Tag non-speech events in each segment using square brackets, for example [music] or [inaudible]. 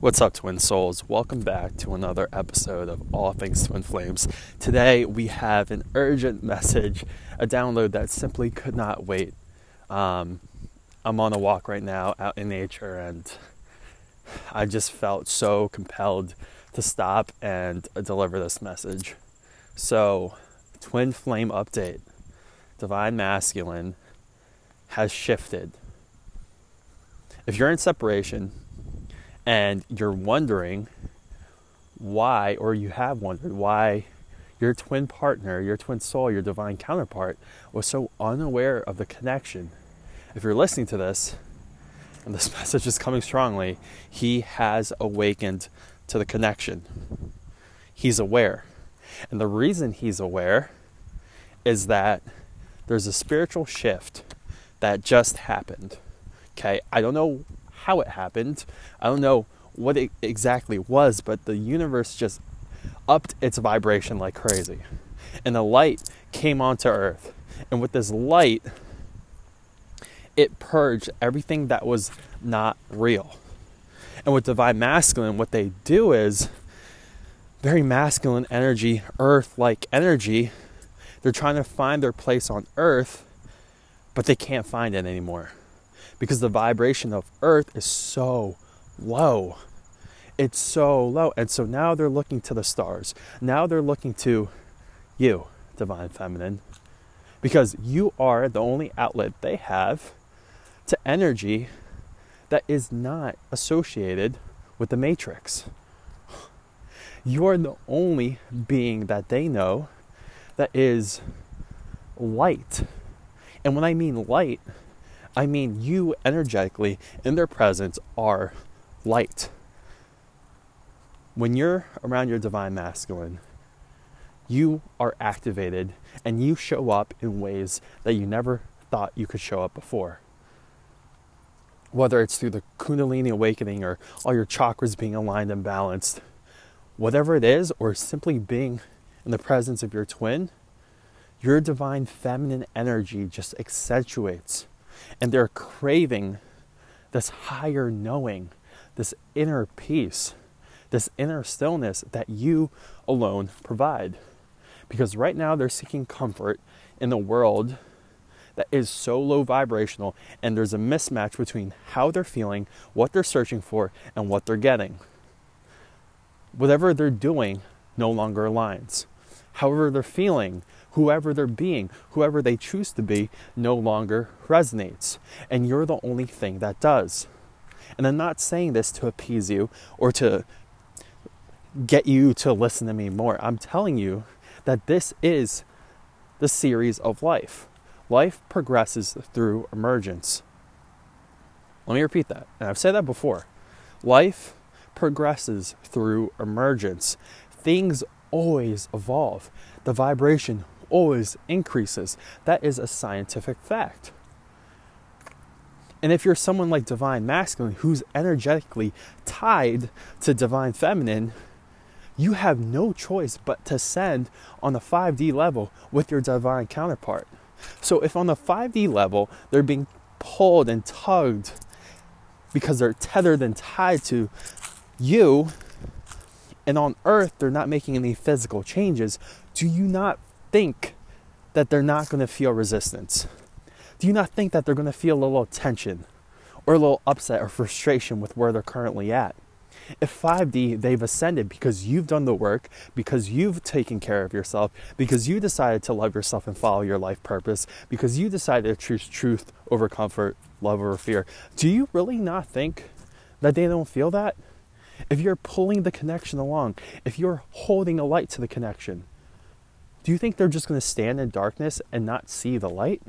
What's up, Twin Souls? Welcome back to another episode of All Things Twin Flames. Today we have an urgent message, a download that simply could not wait. Um, I'm on a walk right now out in nature, and I just felt so compelled to stop and deliver this message. So, Twin Flame update Divine Masculine has shifted. If you're in separation, and you're wondering why, or you have wondered why your twin partner, your twin soul, your divine counterpart was so unaware of the connection. If you're listening to this, and this [laughs] message is coming strongly, he has awakened to the connection. He's aware. And the reason he's aware is that there's a spiritual shift that just happened. Okay, I don't know how it happened. I don't know what it exactly was, but the universe just upped its vibration like crazy. And the light came onto Earth. And with this light, it purged everything that was not real. And with divine masculine, what they do is very masculine energy, earth like energy. They're trying to find their place on earth, but they can't find it anymore because the vibration of Earth is so low. It's so low. And so now they're looking to the stars. Now they're looking to you, Divine Feminine, because you are the only outlet they have to energy that is not associated with the matrix. You're the only being that they know that is light. And when I mean light, I mean, you energetically in their presence are light. When you're around your divine masculine, you are activated and you show up in ways that you never thought you could show up before. Whether it's through the Kundalini awakening or all your chakras being aligned and balanced, whatever it is, or simply being in the presence of your twin, your divine feminine energy just accentuates and they're craving this higher knowing, this inner peace, this inner stillness that you alone provide. Because right now they're seeking comfort in a world that is so low vibrational, and there's a mismatch between how they're feeling, what they're searching for, and what they're getting. Whatever they're doing no longer aligns. However, they're feeling whoever they're being, whoever they choose to be, no longer resonates. And you're the only thing that does. And I'm not saying this to appease you or to get you to listen to me more. I'm telling you that this is the series of life. Life progresses through emergence. Let me repeat that. And I've said that before. Life progresses through emergence. Things always evolve. The vibration always increases. That is a scientific fact. And if you're someone like divine masculine who's energetically tied to divine feminine, you have no choice but to send on the 5D level with your divine counterpart. So if on the 5D level they're being pulled and tugged because they're tethered and tied to you, and on earth they're not making any physical changes, do you not think that they're not going to feel resistance? Do you not think that they're going to feel a little tension or a little upset or frustration with where they're currently at? If 5D, they've ascended because you've done the work, because you've taken care of yourself, because you decided to love yourself and follow your life purpose, because you decided to choose truth over comfort, love over fear. Do you really not think that they don't feel that? If you're pulling the connection along, if you're holding a light to the connection, do you think they're just going to stand in darkness and not see the light?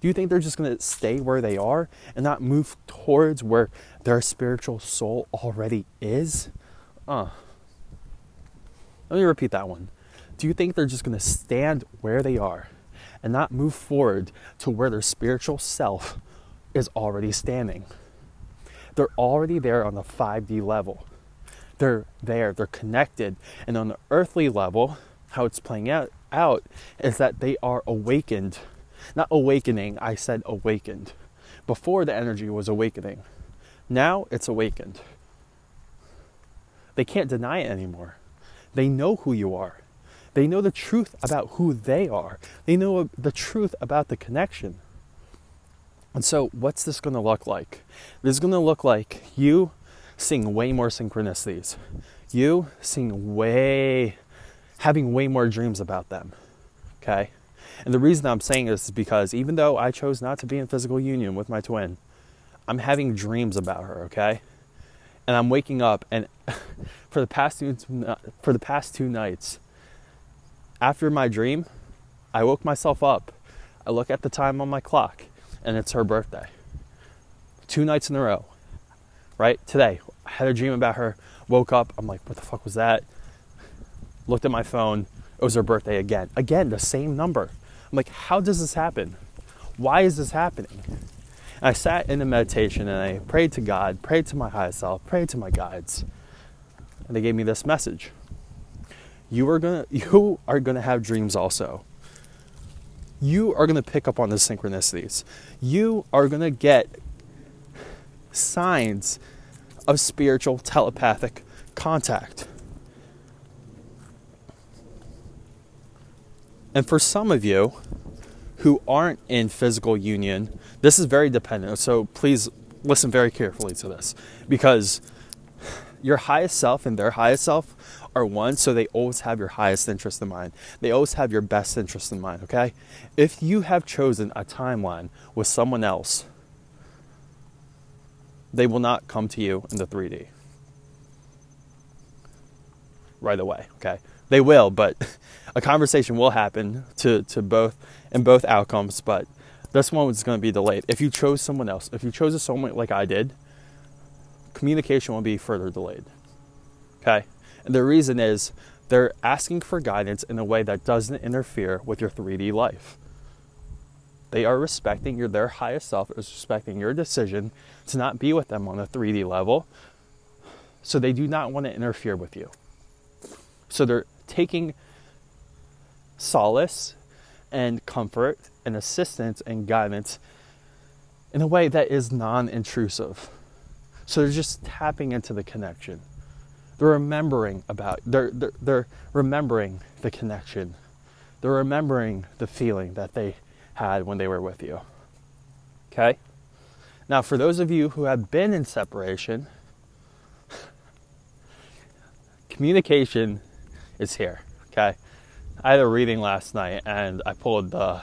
Do you think they're just going to stay where they are and not move towards where their spiritual soul already is? Uh. Let me repeat that one. Do you think they're just going to stand where they are and not move forward to where their spiritual self is already standing? They're already there on the 5D level they're there, they're connected. And on the earthly level, how it's playing out, out is that they are awakened. Not awakening, I said awakened. Before the energy was awakening. Now it's awakened. They can't deny it anymore. They know who you are. They know the truth about who they are. They know the truth about the connection. And so, what's this going to look like? This is going to look like you seeing way more synchronicities, you seeing way, having way more dreams about them. Okay? And the reason I'm saying this is because even though I chose not to be in physical union with my twin, I'm having dreams about her, okay? And I'm waking up and [laughs] for the past two for the past two nights after my dream, I woke myself up. I look at the time on my clock and it's her birthday. Two nights in a row. Right? Today, I had a dream about her. Woke up. I'm like, what the fuck was that? Looked at my phone. It was her birthday again. Again, the same number. I'm like, how does this happen? Why is this happening? And I sat in a meditation and I prayed to God, prayed to my highest self, prayed to my guides. And they gave me this message. You are gonna [laughs] you are gonna have dreams also you are to pick up on the synchronicities. You are to get signs of spiritual telepathic contact. And for some of you who aren't in physical union, this is very dependent. So please listen very carefully to this because your highest self and their highest self are one, so they always have your highest interest in mind. They always have your best interest in mind, okay? If you have chosen a timeline with someone else, they will not come to you in the 3D right away, okay? They will, but [laughs] a conversation will happen to, to both in both outcomes, but this one was going to be delayed. If you chose someone else, if you chose someone like I did, communication will be further delayed. Okay? And the reason is they're asking for guidance in a way that doesn't interfere with your 3D life. They are respecting your their highest self is respecting your decision to not be with them on a 3D level. So they do not want to interfere with you. So they're taking solace and comfort and assistance and guidance in a way that is non intrusive. So they're just tapping into the connection. They're remembering about, they're, they're, they're remembering the connection. They're remembering the feeling that they had when they were with you. Okay? Now, for those of you who have been in separation, [laughs] communication is here. Okay? I had a reading last night and I pulled the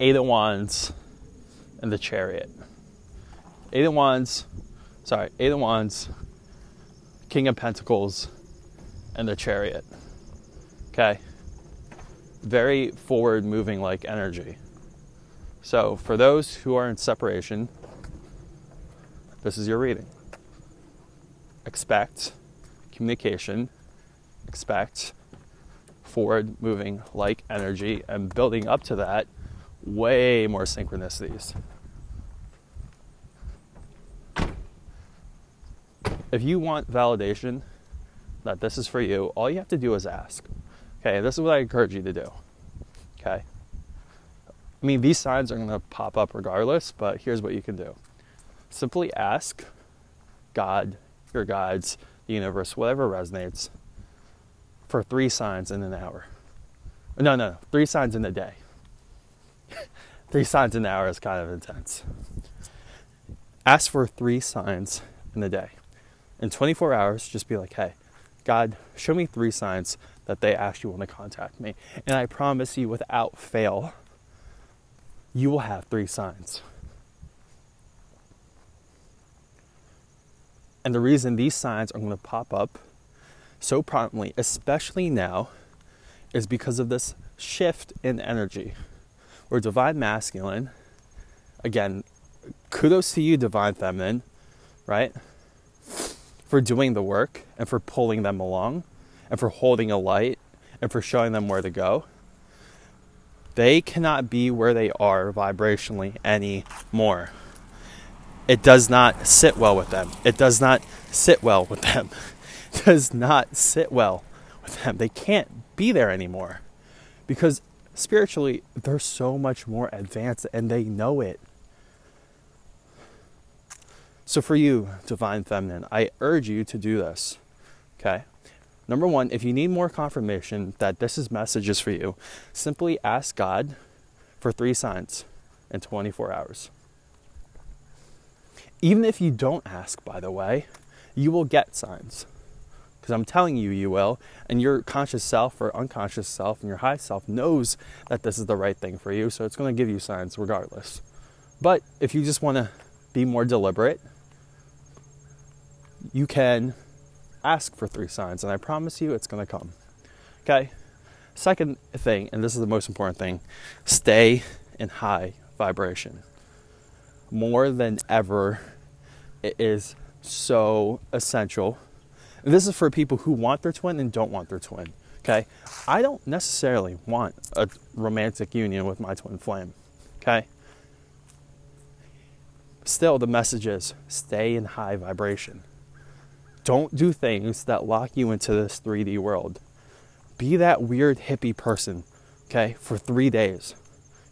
Eight of Wands and the Chariot. Eight of Wands, sorry, Eight of Wands, King of Pentacles, and the Chariot. Okay? Very forward moving like energy. So, for those who are in separation, this is your reading. Expect communication, expect forward moving like energy, and building up to that, way more synchronicities. if you want validation that this is for you, all you have to do is ask. Okay, this is what I encourage you to do. Okay. I mean, these signs are going to pop up regardless, but here's what you can do simply ask God, your guides, the universe, whatever resonates, for three signs in an hour. No, no, no, three signs in a day. [laughs] three signs in an hour is kind of intense. Ask for three signs in a day in 24 hours, just be like, hey, God, show me three signs that they actually want to contact me. And I promise you, without fail, you will have three signs. And the reason these signs are going to pop up so promptly, especially now, is because of this shift in energy. Where divine masculine, again, kudos to you, divine feminine, right? for doing the work and for pulling them along and for holding a light and for showing them where to go. They cannot be where they are vibrationally anymore. It does not sit well with them. It does not sit well with them. [laughs] It does not sit well with them. They can't be there anymore because spiritually they're so much more advanced and they know it. So, for you, divine feminine, I urge you to do this. Okay? Number one, if you need more confirmation that this is messages for you, simply ask God for three signs in 24 hours. Even if you don't ask, by the way, you will get signs. Because I'm telling you, you will. And your conscious self or unconscious self and your high self knows that this is the right thing for you. So it's going to give you signs regardless. But if you just want to be more deliberate, you can ask for three signs. And I promise you it's going to come. Okay? Second thing, and this is the most important thing stay in high vibration. More than ever, it is so essential. And this is for people who want their twin and don't want their twin. Okay? I don't necessarily want a romantic union with my twin flame. Okay? Still, the message is stay in high vibration. Don't do things that lock you into this 3D world. Be that weird hippie person, okay, for three days,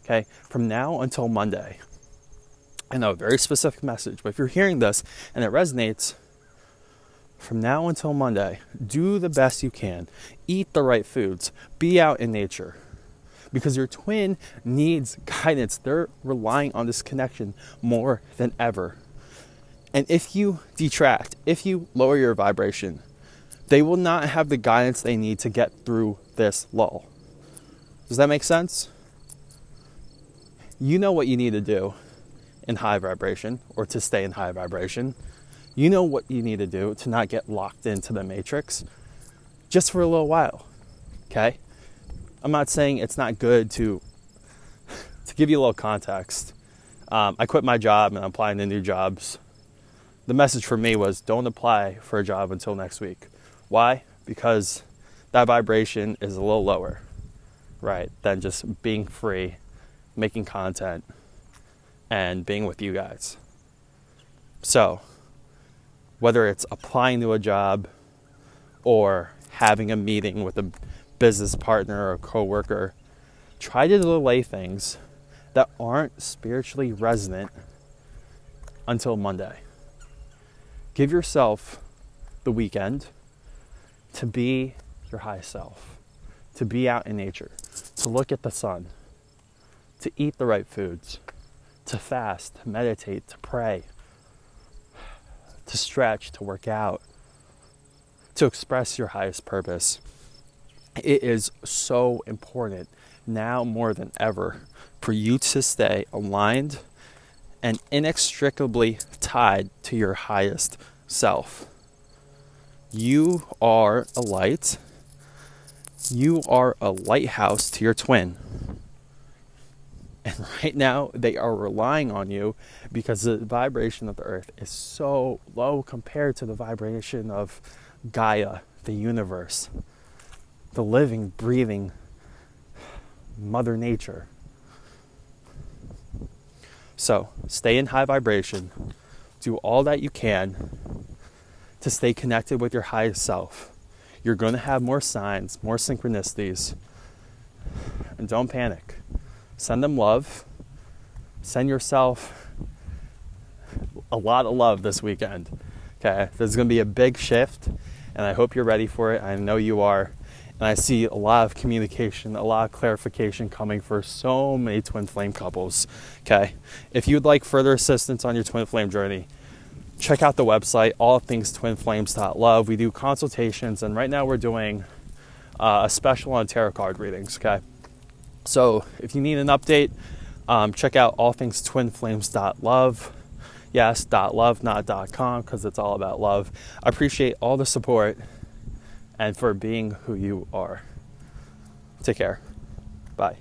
okay, from now until Monday. I know, a very specific message, but if you're hearing this and it resonates, from now until Monday, do the best you can. Eat the right foods. Be out in nature. Because your twin needs guidance. They're relying on this connection more than ever. And if you detract, if you lower your vibration, they will not have the guidance they need to get through this lull. Does that make sense? You know what you need to do in high vibration or to stay in high vibration. You know what you need to do to not get locked into the matrix just for a little while. Okay? I'm not saying it's not good to to give you a little context. Um, I quit my job and I'm applying to new jobs. The message for me was don't apply for a job until next week. Why? Because that vibration is a little lower, right, than just being free, making content, and being with you guys. So, whether it's applying to a job or having a meeting with a business partner or a coworker, try to delay things that aren't spiritually resonant until Monday. Give yourself the weekend to be your high self, to be out in nature, to look at the sun, to eat the right foods, to fast, to meditate, to pray, to stretch, to work out, to express your highest purpose. It is so important now more than ever for you to stay aligned and inextricably tied to your highest self. You are a light. You are a lighthouse to your twin. And [laughs] right now, they are relying on you because the vibration of the earth is so low compared to the vibration of Gaia, the universe, the living, breathing Mother Nature. So, stay in high vibration. Do all that you can to stay connected with your highest self. You're going to have more signs, more synchronicities. And don't panic. Send them love. Send yourself a lot of love this weekend. Okay, there's going to be a big shift, and I hope you're ready for it. I know you are. And I see a lot of communication, a lot of clarification coming for so many twin flame couples. Okay, if you'd like further assistance on your twin flame journey, check out the website, allthingstwinflames.love. We do consultations, and right now we're doing uh, a special on tarot card readings. Okay, so if you need an update, um, check out allthingstwinflames.love. Yes, dot .love, not dot .com, because it's all about love. I appreciate all the support and for being who you are. Take care. Bye.